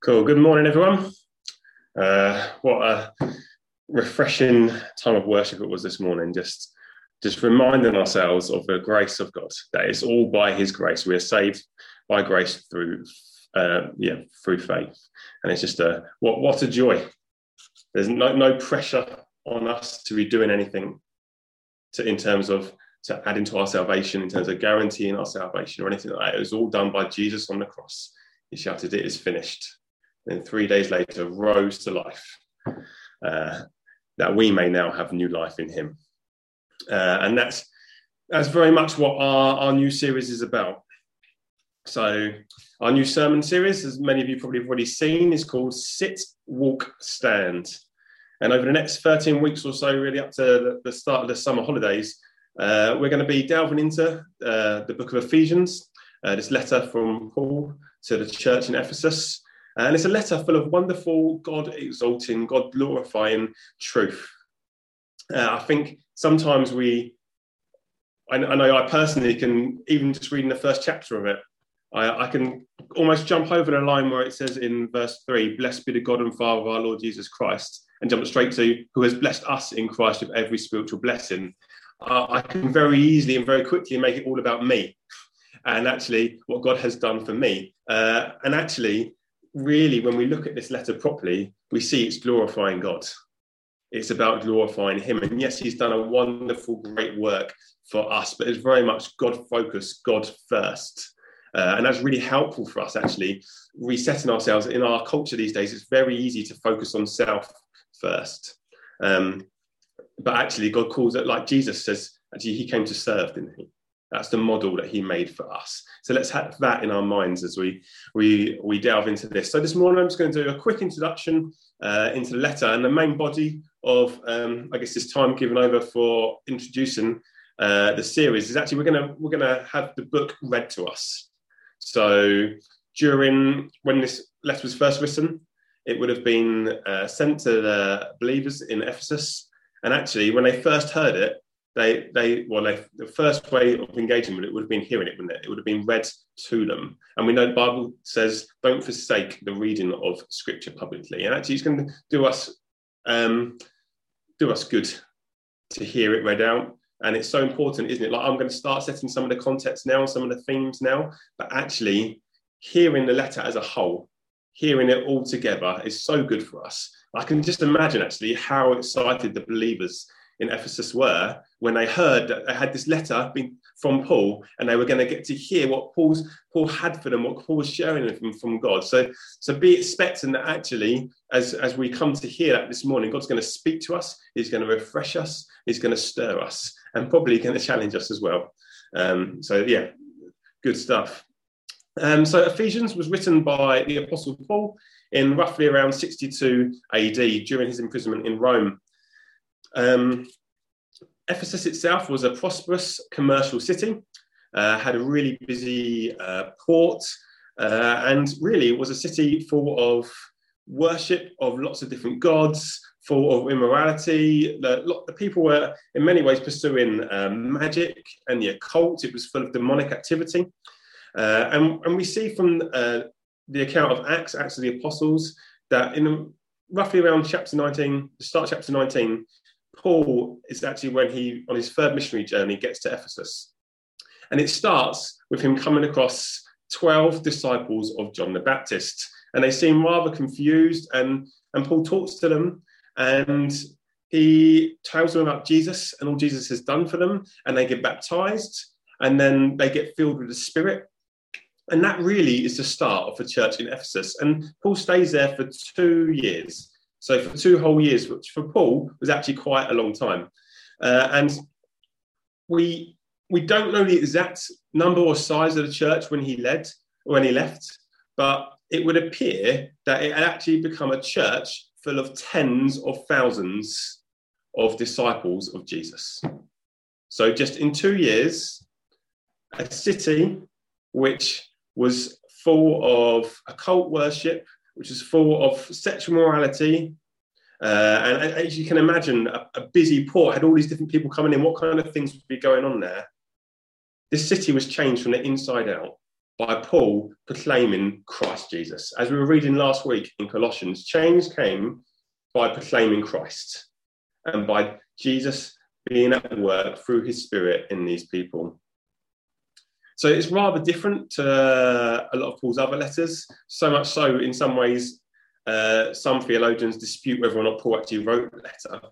Cool. Good morning, everyone. Uh, what a refreshing time of worship it was this morning. Just, just reminding ourselves of the grace of God. That it's all by His grace. We are saved by grace through, uh, yeah, through faith. And it's just a what, what a joy. There's no, no pressure on us to be doing anything to, in terms of to add into our salvation, in terms of guaranteeing our salvation or anything like that. It was all done by Jesus on the cross. He shouted, "It is finished." And three days later rose to life, uh, that we may now have new life in him. Uh, and that's, that's very much what our, our new series is about. So, our new sermon series, as many of you probably have already seen, is called Sit, Walk, Stand. And over the next 13 weeks or so, really up to the start of the summer holidays, uh, we're going to be delving into uh, the book of Ephesians, uh, this letter from Paul to the church in Ephesus. And it's a letter full of wonderful, God exalting, God glorifying truth. Uh, I think sometimes we, I, I, know I personally can, even just reading the first chapter of it, I, I, can almost jump over the line where it says in verse 3, Blessed be the God and Father of our Lord Jesus Christ, and jump straight to who has blessed us in Christ with every spiritual blessing. Uh, I can very easily and very quickly make it all about me and actually what God has done for me. Uh, and actually, really, when we look at this letter properly, we see it's glorifying God. It's about glorifying Him. And yes, He's done a wonderful, great work for us, but it's very much God focused, God first. Uh, and that's really helpful for us, actually, resetting ourselves. In our culture these days, it's very easy to focus on self first. Um, but actually, God calls it, like Jesus says, actually, He came to serve, didn't He? That's the model that he made for us. So let's have that in our minds as we we we delve into this. So this morning I'm just going to do a quick introduction uh, into the letter and the main body of um, I guess this time given over for introducing uh, the series is actually we're gonna we're gonna have the book read to us. So during when this letter was first written, it would have been uh, sent to the believers in Ephesus, and actually when they first heard it, they they well they, the first way of engaging with it would have been hearing it, wouldn't it? It would have been read to them. And we know the Bible says, "Don't forsake the reading of Scripture publicly." And actually, it's going to do us um, do us good to hear it read out. And it's so important, isn't it? Like I'm going to start setting some of the context now, some of the themes now, but actually hearing the letter as a whole, hearing it all together is so good for us. I can just imagine actually how excited the believers in Ephesus were when they heard that they had this letter from Paul and they were going to get to hear what Paul's, Paul had for them, what Paul was sharing with them from God. So, so be expecting that actually, as, as we come to hear that this morning, God's going to speak to us, He's going to refresh us, He's going to stir us, and probably going to challenge us as well. Um, so, yeah, good stuff. Um, so, Ephesians was written by the Apostle Paul in roughly around 62 AD during his imprisonment in Rome. Um, Ephesus itself was a prosperous commercial city, uh, had a really busy uh, port, uh, and really was a city full of worship of lots of different gods, full of immorality. The, the people were, in many ways, pursuing um, magic and the occult. It was full of demonic activity. Uh, and, and we see from uh, the account of Acts, Acts of the Apostles, that in roughly around chapter 19, the start chapter 19, Paul is actually when he, on his third missionary journey, gets to Ephesus. And it starts with him coming across 12 disciples of John the Baptist. And they seem rather confused. And, and Paul talks to them and he tells them about Jesus and all Jesus has done for them. And they get baptized and then they get filled with the Spirit. And that really is the start of the church in Ephesus. And Paul stays there for two years. So for two whole years, which for Paul was actually quite a long time. Uh, and we we don't know the exact number or size of the church when he led or when he left, but it would appear that it had actually become a church full of tens of thousands of disciples of Jesus. So just in two years, a city which was full of occult worship, which is full of sexual morality. Uh, and as you can imagine, a, a, busy port had all these different people coming in. What kind of things would be going on there? This city was changed from the inside out. by Paul proclaiming Christ Jesus. As we were reading last week in Colossians, change came by proclaiming Christ and by Jesus being at work through his spirit in these people. So it's rather different to a lot of Paul's other letters, so much so in some ways, uh, some theologians dispute whether or not Paul actually wrote the letter.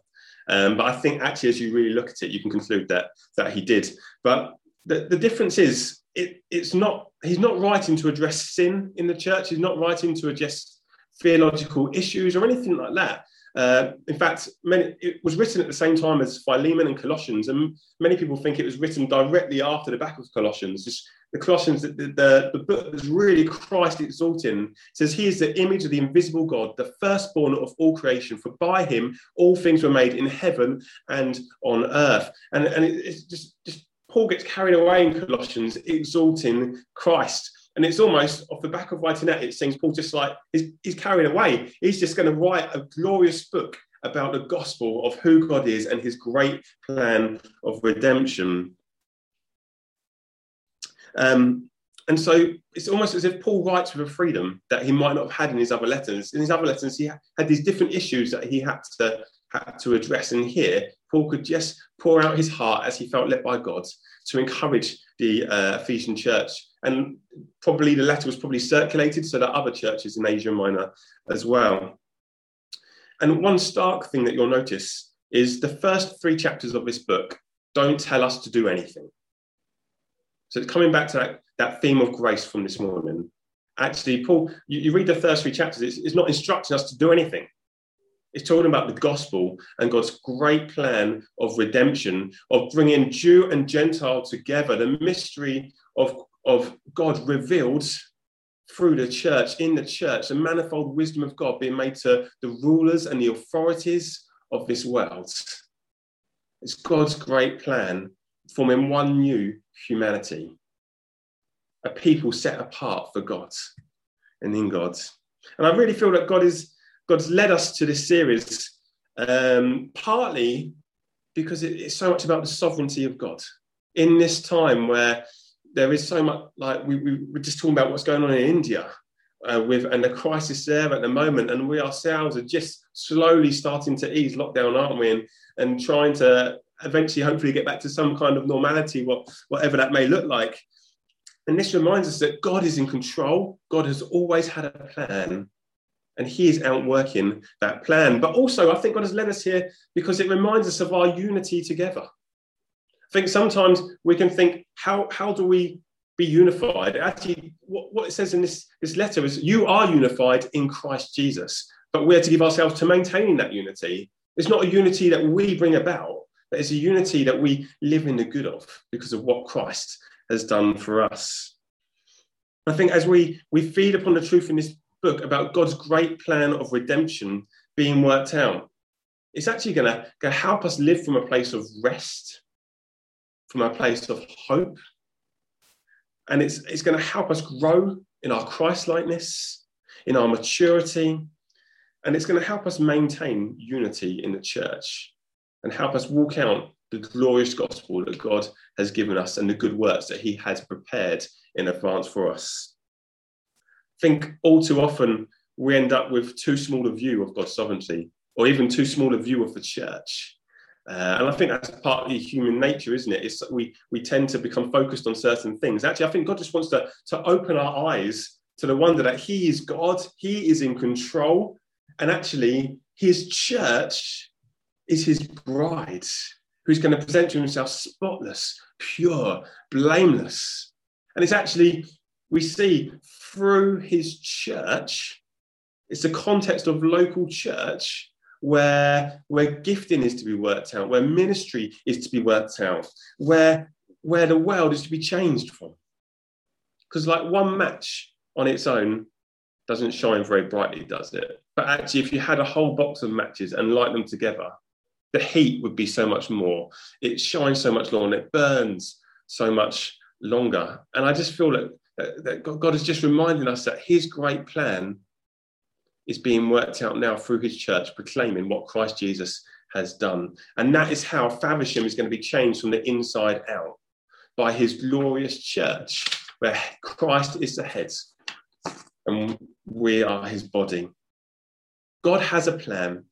Um, but I think actually, as you really look at it, you can conclude that that he did. But the, the difference is, it, it's not he's not writing to address sin in the church. He's not writing to address theological issues or anything like that. Uh, in fact, many, it was written at the same time as Philemon and Colossians, and many people think it was written directly after the back of Colossians. Just the Colossians, the, the, the book is really Christ exalting. It says, He is the image of the invisible God, the firstborn of all creation, for by him all things were made in heaven and on earth. And, and it, it's just, just Paul gets carried away in Colossians, exalting Christ. And it's almost off the back of writing that, it seems Paul just like he's, he's carried away. He's just going to write a glorious book about the gospel of who God is and his great plan of redemption. Um, and so it's almost as if Paul writes with a freedom that he might not have had in his other letters. In his other letters, he had these different issues that he had to had to address. And here, Paul could just pour out his heart as he felt led by God to encourage the uh, Ephesian church. And probably the letter was probably circulated so that other churches in Asia Minor as well. And one stark thing that you'll notice is the first three chapters of this book don't tell us to do anything. So coming back to that, that theme of grace from this morning. Actually, Paul, you, you read the first three chapters, it's, it's not instructing us to do anything. It's talking about the gospel and God's great plan of redemption, of bringing Jew and Gentile together, the mystery of, of God revealed through the church, in the church, the manifold wisdom of God being made to the rulers and the authorities of this world. It's God's great plan forming one new humanity, a people set apart for God and in God. And I really feel that God is God's led us to this series um, partly because it, it's so much about the sovereignty of God in this time where there is so much like we, we were just talking about what's going on in India uh, with and the crisis there at the moment, and we ourselves are just slowly starting to ease lockdown, aren't we? And, and trying to eventually, hopefully, get back to some kind of normality, what, whatever that may look like. And this reminds us that God is in control. God has always had a plan, and he is outworking that plan. But also, I think God has led us here because it reminds us of our unity together. I think sometimes we can think, how, how do we be unified? Actually, what, what it says in this, this letter is, you are unified in Christ Jesus, but we're to give ourselves to maintaining that unity. It's not a unity that we bring about, but it's a unity that we live in the good of because of what Christ has done for us. I think as we, we feed upon the truth in this book about God's great plan of redemption being worked out. It's actually going to help us live from a place of rest, from a place of hope. And it's, it's going to help us grow in our Christ likeness, in our maturity. And it's going to help us maintain unity in the church and help us walk out the glorious gospel that God has given us and the good works that He has prepared in advance for us think all too often we end up with too small a view of God's sovereignty, or even too small a view of the church. Uh, and I think that's partly human nature, isn't it? It's, we, we tend to become focused on certain things. Actually, I think God just wants to, to open our eyes to the wonder that He is God, He is in control, and actually, His church is His bride, who's going to present to Himself spotless, pure, blameless. And it's actually, we see through his church, it's a context of local church where, where gifting is to be worked out, where ministry is to be worked out, where, where the world is to be changed from. Because, like one match on its own doesn't shine very brightly, does it? But actually, if you had a whole box of matches and light them together, the heat would be so much more. It shines so much longer, and it burns so much longer. And I just feel that that God is just reminding us that his great plan is being worked out now through his church, proclaiming what Christ Jesus has done. And that is how Faversham is going to be changed from the inside out by his glorious church where Christ is the head and we are his body. God has a plan.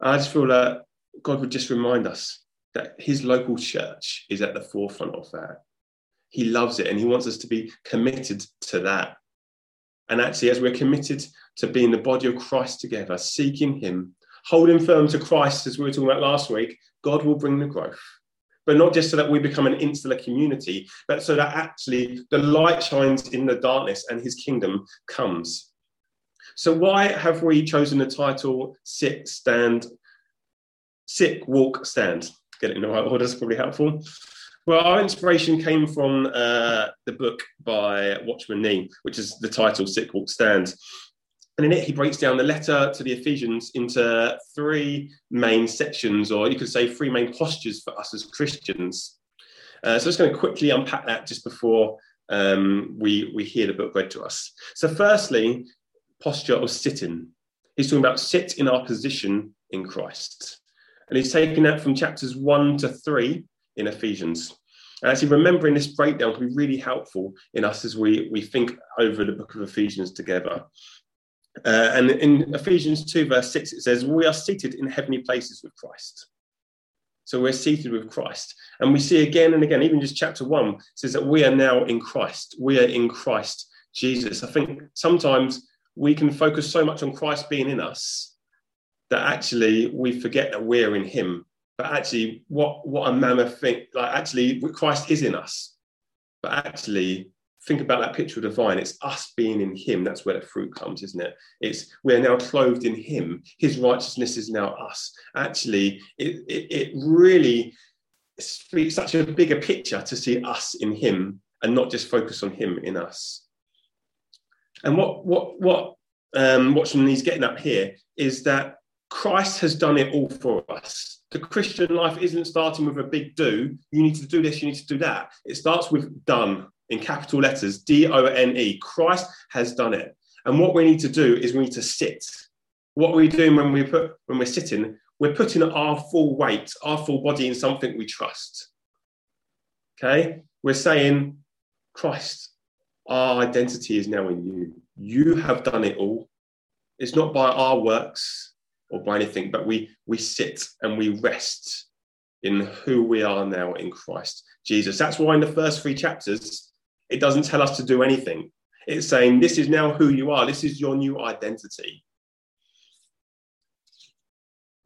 I just feel that God would just remind us that his local church is at the forefront of that. He loves it and he wants us to be committed to that. And actually, as we're committed to being the body of Christ together, seeking him, holding firm to Christ, as we were talking about last week, God will bring the growth. But not just so that we become an insular community, but so that actually the light shines in the darkness and his kingdom comes. So, why have we chosen the title Sit, Stand, Sit, Walk, Stand? Get it in the right order is probably helpful. Well, our inspiration came from uh, the book by Watchman Nee, which is the title Sit, Walk, Stand. And in it, he breaks down the letter to the Ephesians into three main sections, or you could say three main postures for us as Christians. Uh, so I'm just going to quickly unpack that just before um, we, we hear the book read to us. So, firstly, posture of sitting. He's talking about sit in our position in Christ. And he's taking that from chapters one to three in Ephesians. And actually, remembering this breakdown can be really helpful in us as we, we think over the book of Ephesians together. Uh, and in Ephesians 2, verse 6, it says, We are seated in heavenly places with Christ. So we're seated with Christ. And we see again and again, even just chapter 1 says that we are now in Christ. We are in Christ Jesus. I think sometimes we can focus so much on Christ being in us that actually we forget that we're in Him. But actually, what, what a mammoth thing, like actually, Christ is in us. But actually, think about that picture of the vine. It's us being in Him. That's where the fruit comes, isn't it? It's we're now clothed in Him. His righteousness is now us. Actually, it, it, it really speaks such a bigger picture to see us in Him and not just focus on Him in us. And what what what um, Watchman Nee's getting up here is that Christ has done it all for us. The Christian life isn't starting with a big do. You need to do this. You need to do that. It starts with done in capital letters, D O N E. Christ has done it. And what we need to do is we need to sit. What are we doing when we put when we're sitting? We're putting our full weight, our full body in something we trust. Okay? We're saying, Christ, our identity is now in you. You have done it all. It's not by our works or by anything, but we we sit and we rest in who we are now in Christ Jesus. That's why in the first three chapters, it doesn't tell us to do anything. It's saying, this is now who you are, this is your new identity.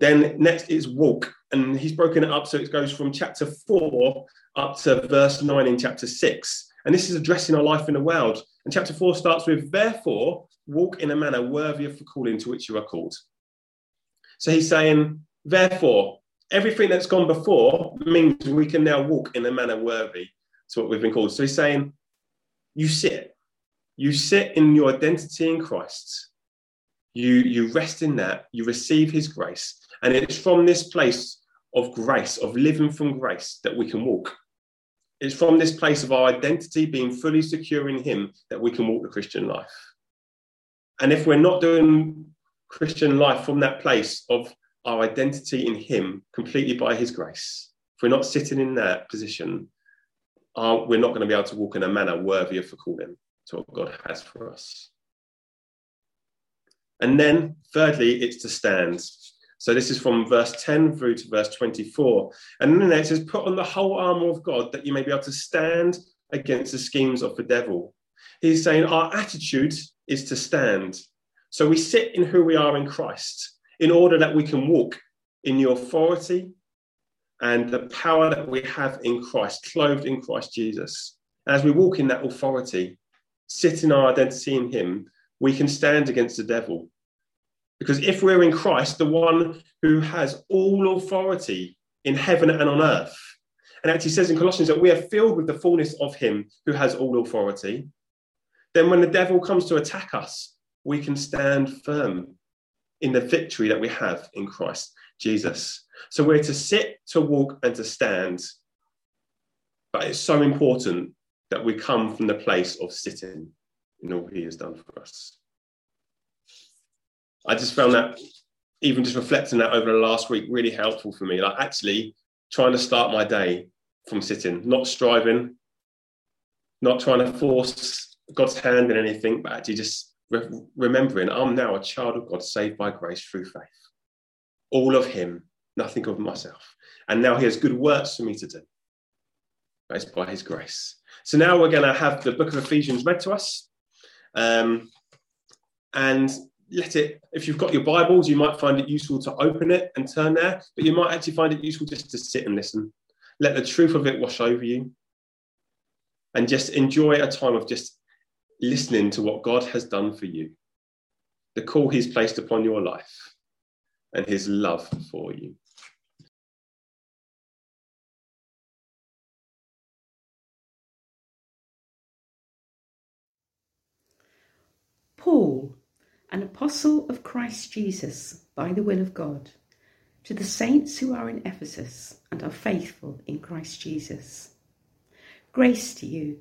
Then next is walk, and he's broken it up so it goes from chapter four up to verse nine in chapter six. And this is addressing our life in the world. And chapter four starts with, therefore, walk in a manner worthy of the calling to which you are called. So he's saying, therefore, everything that's gone before means we can now walk in a manner worthy to what we've been called. So he's saying, you sit. You sit in your identity in Christ. You, you rest in that. You receive his grace. And it's from this place of grace, of living from grace, that we can walk. It's from this place of our identity being fully secure in him that we can walk the Christian life. And if we're not doing Christian life from that place of our identity in him completely by his grace, if we're not sitting in that position, are, we're not going to be able to walk in a manner worthy of the calling to what God has for us. And then, thirdly, it's to stand. So this is from verse 10 through to verse 24. And then it says, Put on the whole armor of God that you may be able to stand against the schemes of the devil. He's saying our attitude is to stand. So we sit in who we are in Christ in order that we can walk in the authority and the power that we have in Christ, clothed in Christ Jesus. As we walk in that authority, sit in our identity in Him, we can stand against the devil. Because if we're in Christ, the one who has all authority in heaven and on earth, and actually says in Colossians that we are filled with the fullness of Him who has all authority, then when the devil comes to attack us, we can stand firm in the victory that we have in Christ Jesus. So we're to sit, to walk, and to stand. But it's so important that we come from the place of sitting in all he has done for us. I just found that, even just reflecting that over the last week, really helpful for me. Like actually trying to start my day from sitting, not striving, not trying to force God's hand in anything, but actually just re- remembering I'm now a child of God, saved by grace through faith. All of Him, nothing of myself. And now He has good works for me to do. It's by His grace. So now we're going to have the book of Ephesians read to us. Um, and let it, if you've got your Bibles, you might find it useful to open it and turn there, but you might actually find it useful just to sit and listen. Let the truth of it wash over you and just enjoy a time of just listening to what God has done for you, the call He's placed upon your life, and His love for you. Paul, an apostle of Christ Jesus by the will of God, to the saints who are in Ephesus and are faithful in Christ Jesus. Grace to you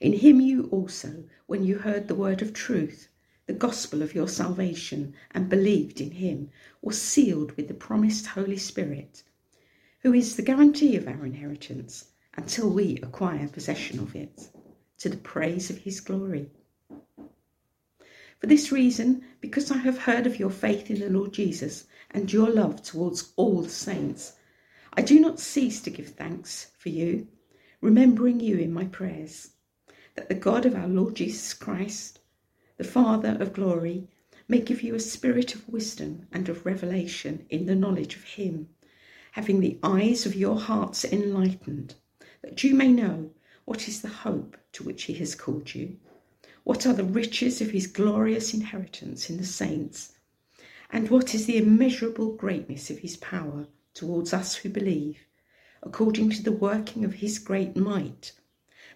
In him you also, when you heard the word of truth, the gospel of your salvation, and believed in him, were sealed with the promised Holy Spirit, who is the guarantee of our inheritance until we acquire possession of it, to the praise of his glory. For this reason, because I have heard of your faith in the Lord Jesus and your love towards all the saints, I do not cease to give thanks for you, remembering you in my prayers that the God of our Lord Jesus Christ, the Father of glory, may give you a spirit of wisdom and of revelation in the knowledge of Him, having the eyes of your hearts enlightened, that you may know what is the hope to which He has called you, what are the riches of His glorious inheritance in the saints, and what is the immeasurable greatness of His power towards us who believe, according to the working of His great might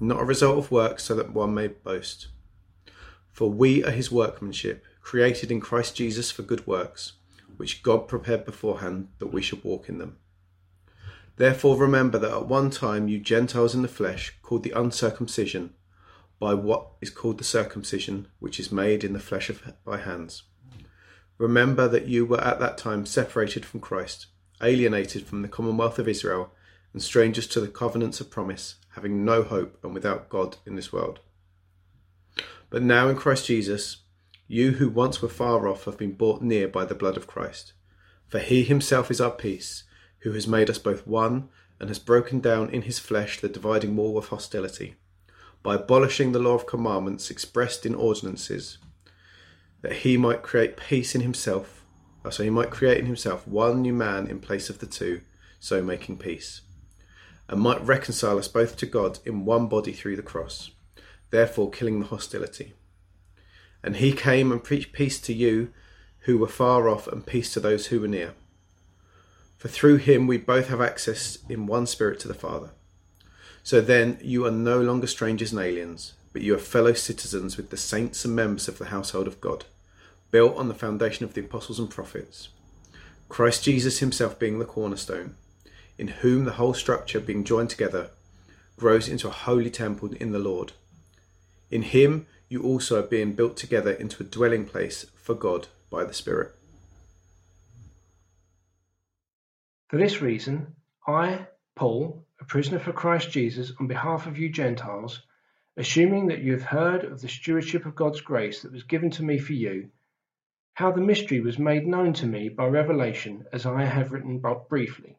not a result of works, so that one may boast. For we are his workmanship, created in Christ Jesus for good works, which God prepared beforehand that we should walk in them. Therefore, remember that at one time you Gentiles in the flesh, called the uncircumcision, by what is called the circumcision, which is made in the flesh of, by hands. Remember that you were at that time separated from Christ, alienated from the commonwealth of Israel, and strangers to the covenants of promise, having no hope and without God in this world. But now in Christ Jesus, you who once were far off have been brought near by the blood of Christ. For he himself is our peace, who has made us both one and has broken down in his flesh the dividing wall of hostility by abolishing the law of commandments expressed in ordinances, that he might create peace in himself, uh, so he might create in himself one new man in place of the two, so making peace, and might reconcile us both to God in one body through the cross, therefore killing the hostility. And he came and preached peace to you who were far off, and peace to those who were near. For through him we both have access in one spirit to the Father. So then you are no longer strangers and aliens, but you are fellow citizens with the saints and members of the household of God, built on the foundation of the apostles and prophets, Christ Jesus himself being the cornerstone, in whom the whole structure being joined together grows into a holy temple in the Lord. In him you also are being built together into a dwelling place for God by the Spirit. For this reason, I, Paul, a prisoner for Christ Jesus, on behalf of you Gentiles, assuming that you have heard of the stewardship of God's grace that was given to me for you, how the mystery was made known to me by revelation, as I have written briefly.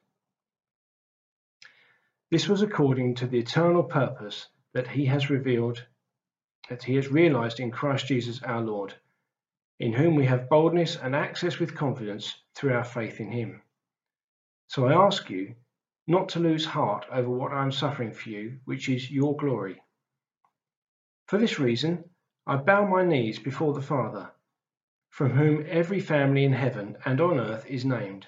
This was according to the eternal purpose that he has revealed, that he has realized in Christ Jesus our Lord, in whom we have boldness and access with confidence through our faith in him. So I ask you not to lose heart over what I am suffering for you, which is your glory. For this reason, I bow my knees before the Father, from whom every family in heaven and on earth is named,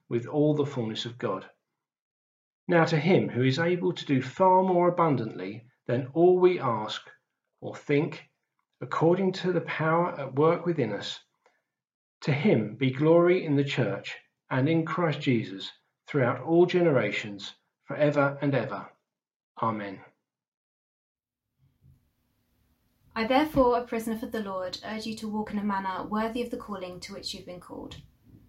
with all the fullness of God. Now to him who is able to do far more abundantly than all we ask or think, according to the power at work within us, to him be glory in the church and in Christ Jesus throughout all generations, for ever and ever. Amen. I therefore, a prisoner for the Lord, urge you to walk in a manner worthy of the calling to which you've been called,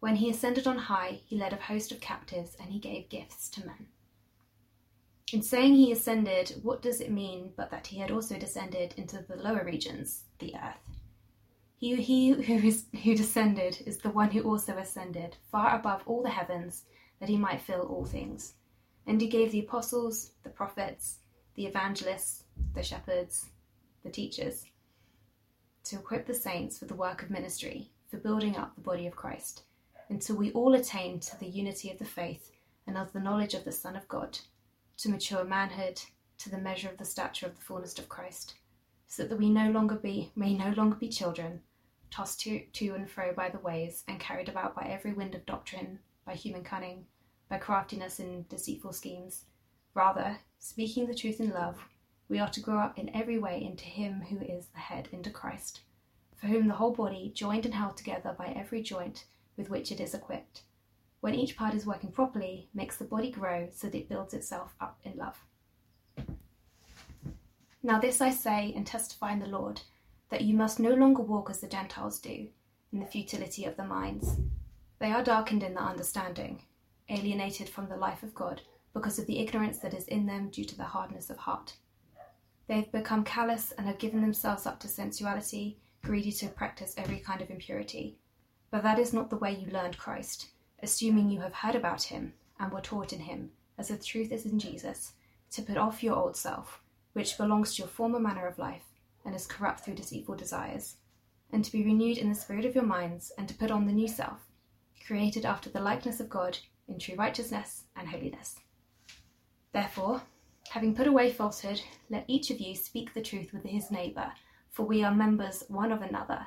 When he ascended on high, he led a host of captives and he gave gifts to men. In saying he ascended, what does it mean but that he had also descended into the lower regions, the earth? He, he who, is, who descended is the one who also ascended far above all the heavens, that he might fill all things. And he gave the apostles, the prophets, the evangelists, the shepherds, the teachers, to equip the saints for the work of ministry, for building up the body of Christ, until we all attain to the unity of the faith and of the knowledge of the Son of God, to mature manhood, to the measure of the stature of the fullness of Christ, so that we no longer be may no longer be children, tossed to, to and fro by the waves, and carried about by every wind of doctrine, by human cunning, by craftiness and deceitful schemes. Rather, speaking the truth in love, we are to grow up in every way into Him who is the head, into Christ, for whom the whole body, joined and held together by every joint with which it is equipped, when each part is working properly, makes the body grow so that it builds itself up in love. Now, this I say and testify in the Lord, that you must no longer walk as the Gentiles do, in the futility of their minds. They are darkened in their understanding, alienated from the life of God because of the ignorance that is in them due to the hardness of heart. They have become callous and have given themselves up to sensuality, greedy to practice every kind of impurity. But that is not the way you learned Christ, assuming you have heard about him and were taught in him, as the truth is in Jesus, to put off your old self, which belongs to your former manner of life and is corrupt through deceitful desires, and to be renewed in the spirit of your minds, and to put on the new self, created after the likeness of God in true righteousness and holiness. Therefore, having put away falsehood, let each of you speak the truth with his neighbour, for we are members one of another.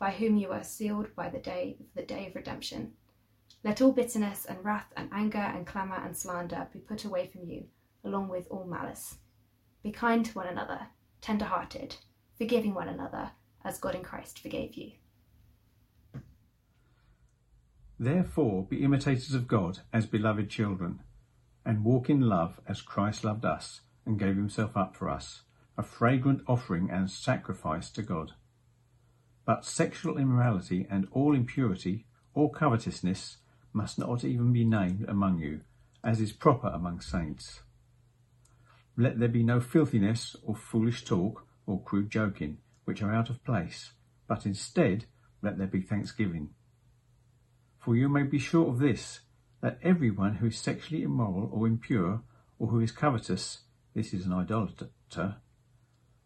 by whom you are sealed by the day the day of redemption. Let all bitterness and wrath and anger and clamour and slander be put away from you, along with all malice. Be kind to one another, tender hearted, forgiving one another, as God in Christ forgave you. Therefore, be imitators of God as beloved children, and walk in love as Christ loved us and gave himself up for us, a fragrant offering and sacrifice to God. But sexual immorality and all impurity or covetousness must not even be named among you, as is proper among saints. Let there be no filthiness or foolish talk or crude joking, which are out of place, but instead let there be thanksgiving. For you may be sure of this, that everyone who is sexually immoral or impure, or who is covetous, this is an idolater,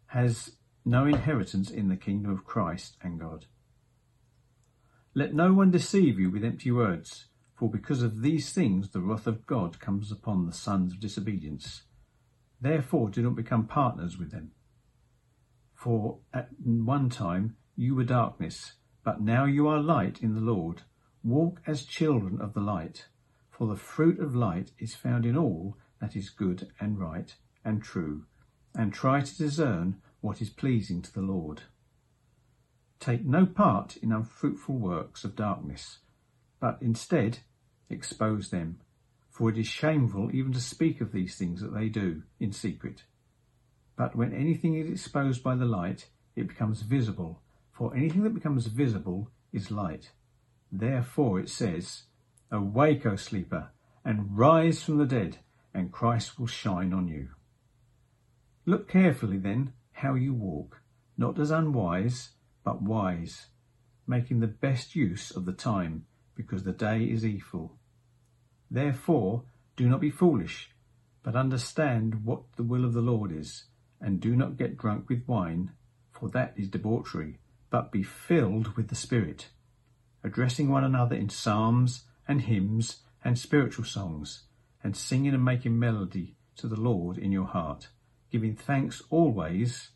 has no inheritance in the kingdom of Christ and God. Let no one deceive you with empty words, for because of these things the wrath of God comes upon the sons of disobedience. Therefore do not become partners with them. For at one time you were darkness, but now you are light in the Lord. Walk as children of the light, for the fruit of light is found in all that is good and right and true, and try to discern what is pleasing to the Lord. Take no part in unfruitful works of darkness, but instead expose them, for it is shameful even to speak of these things that they do in secret. But when anything is exposed by the light, it becomes visible, for anything that becomes visible is light. Therefore it says, Awake, O sleeper, and rise from the dead, and Christ will shine on you. Look carefully then how you walk, not as unwise, but wise, making the best use of the time, because the day is evil. Therefore do not be foolish, but understand what the will of the Lord is, and do not get drunk with wine, for that is debauchery, but be filled with the Spirit addressing one another in psalms and hymns and spiritual songs, and singing and making melody to the Lord in your heart, giving thanks always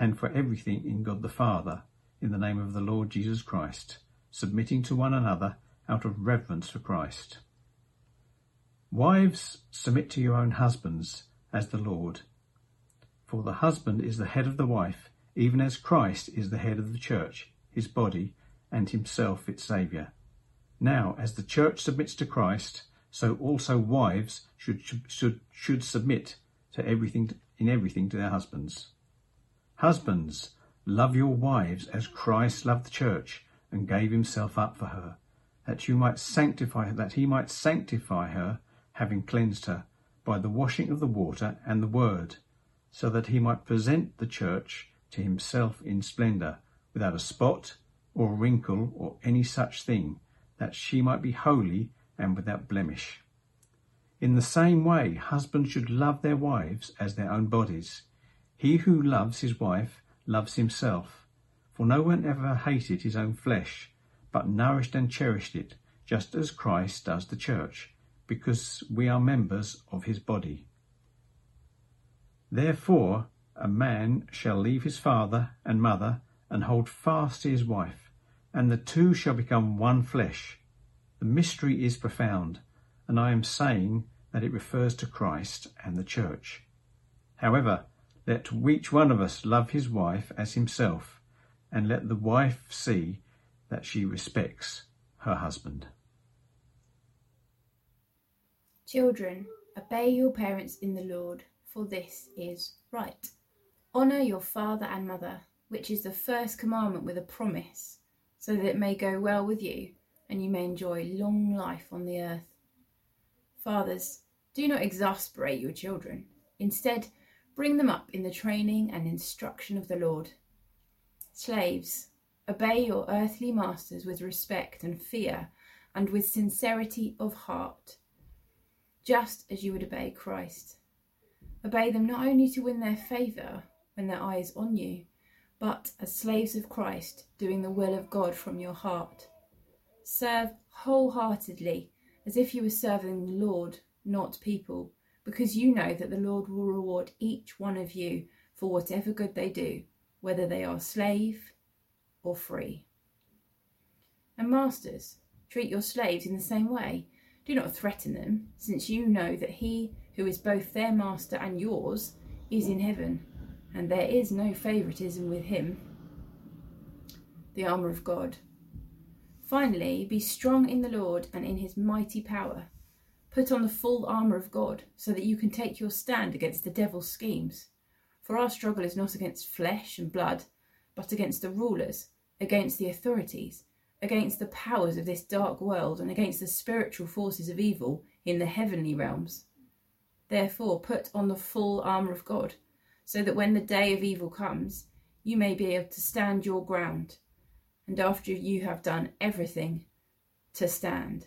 and for everything in God the Father, in the name of the Lord Jesus Christ, submitting to one another out of reverence for Christ. Wives, submit to your own husbands as the Lord. For the husband is the head of the wife, even as Christ is the head of the church, his body, and himself its Saviour. Now, as the church submits to Christ, so also wives should, should, should submit to everything in everything to their husbands. Husbands, love your wives as Christ loved the church and gave himself up for her, that you might sanctify her, that he might sanctify her, having cleansed her by the washing of the water and the word, so that he might present the church to himself in splendour, without a spot or wrinkle or any such thing, that she might be holy and without blemish. In the same way, husbands should love their wives as their own bodies. He who loves his wife loves himself. For no one ever hated his own flesh, but nourished and cherished it, just as Christ does the church, because we are members of his body. Therefore, a man shall leave his father and mother and hold fast to his wife, and the two shall become one flesh. The mystery is profound, and I am saying that it refers to Christ and the church. However, let each one of us love his wife as himself, and let the wife see that she respects her husband. Children, obey your parents in the Lord, for this is right. Honour your father and mother, which is the first commandment with a promise, so that it may go well with you and you may enjoy long life on the earth. Fathers, do not exasperate your children. Instead, bring them up in the training and instruction of the Lord. Slaves, obey your earthly masters with respect and fear and with sincerity of heart, just as you would obey Christ. Obey them not only to win their favour, when their eye is on you, but as slaves of Christ, doing the will of God from your heart. Serve wholeheartedly, as if you were serving the Lord, not people, because you know that the Lord will reward each one of you for whatever good they do, whether they are slave or free. And masters, treat your slaves in the same way. Do not threaten them, since you know that he who is both their master and yours is in heaven and there is no favoritism with him. The armour of God. Finally, be strong in the Lord and in his mighty power. Put on the full armour of God, so that you can take your stand against the devil's schemes. For our struggle is not against flesh and blood, but against the rulers, against the authorities, against the powers of this dark world, and against the spiritual forces of evil in the heavenly realms. Therefore, put on the full armour of God so that when the day of evil comes, you may be able to stand your ground, and after you have done everything, to stand.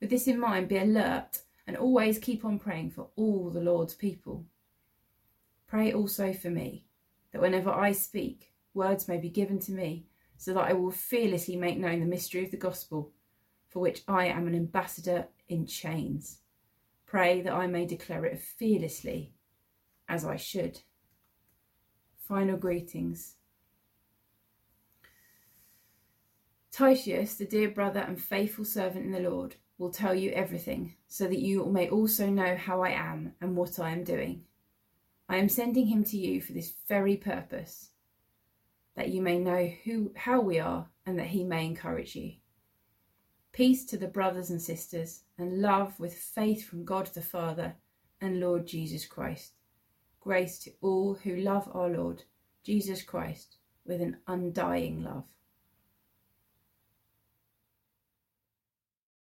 With this in mind, be alert and always keep on praying for all the Lord's people. Pray also for me, that whenever I speak, words may be given to me, so that I will fearlessly make known the mystery of the gospel, for which I am an ambassador in chains. Pray that I may declare it fearlessly as I should. Final greetings. Tychicus, the dear brother and faithful servant in the Lord, will tell you everything, so that you may also know how I am and what I am doing. I am sending him to you for this very purpose, that you may know who how we are and that he may encourage you. Peace to the brothers and sisters, and love with faith from God the Father and Lord Jesus Christ. Grace to all who love our Lord Jesus Christ with an undying love.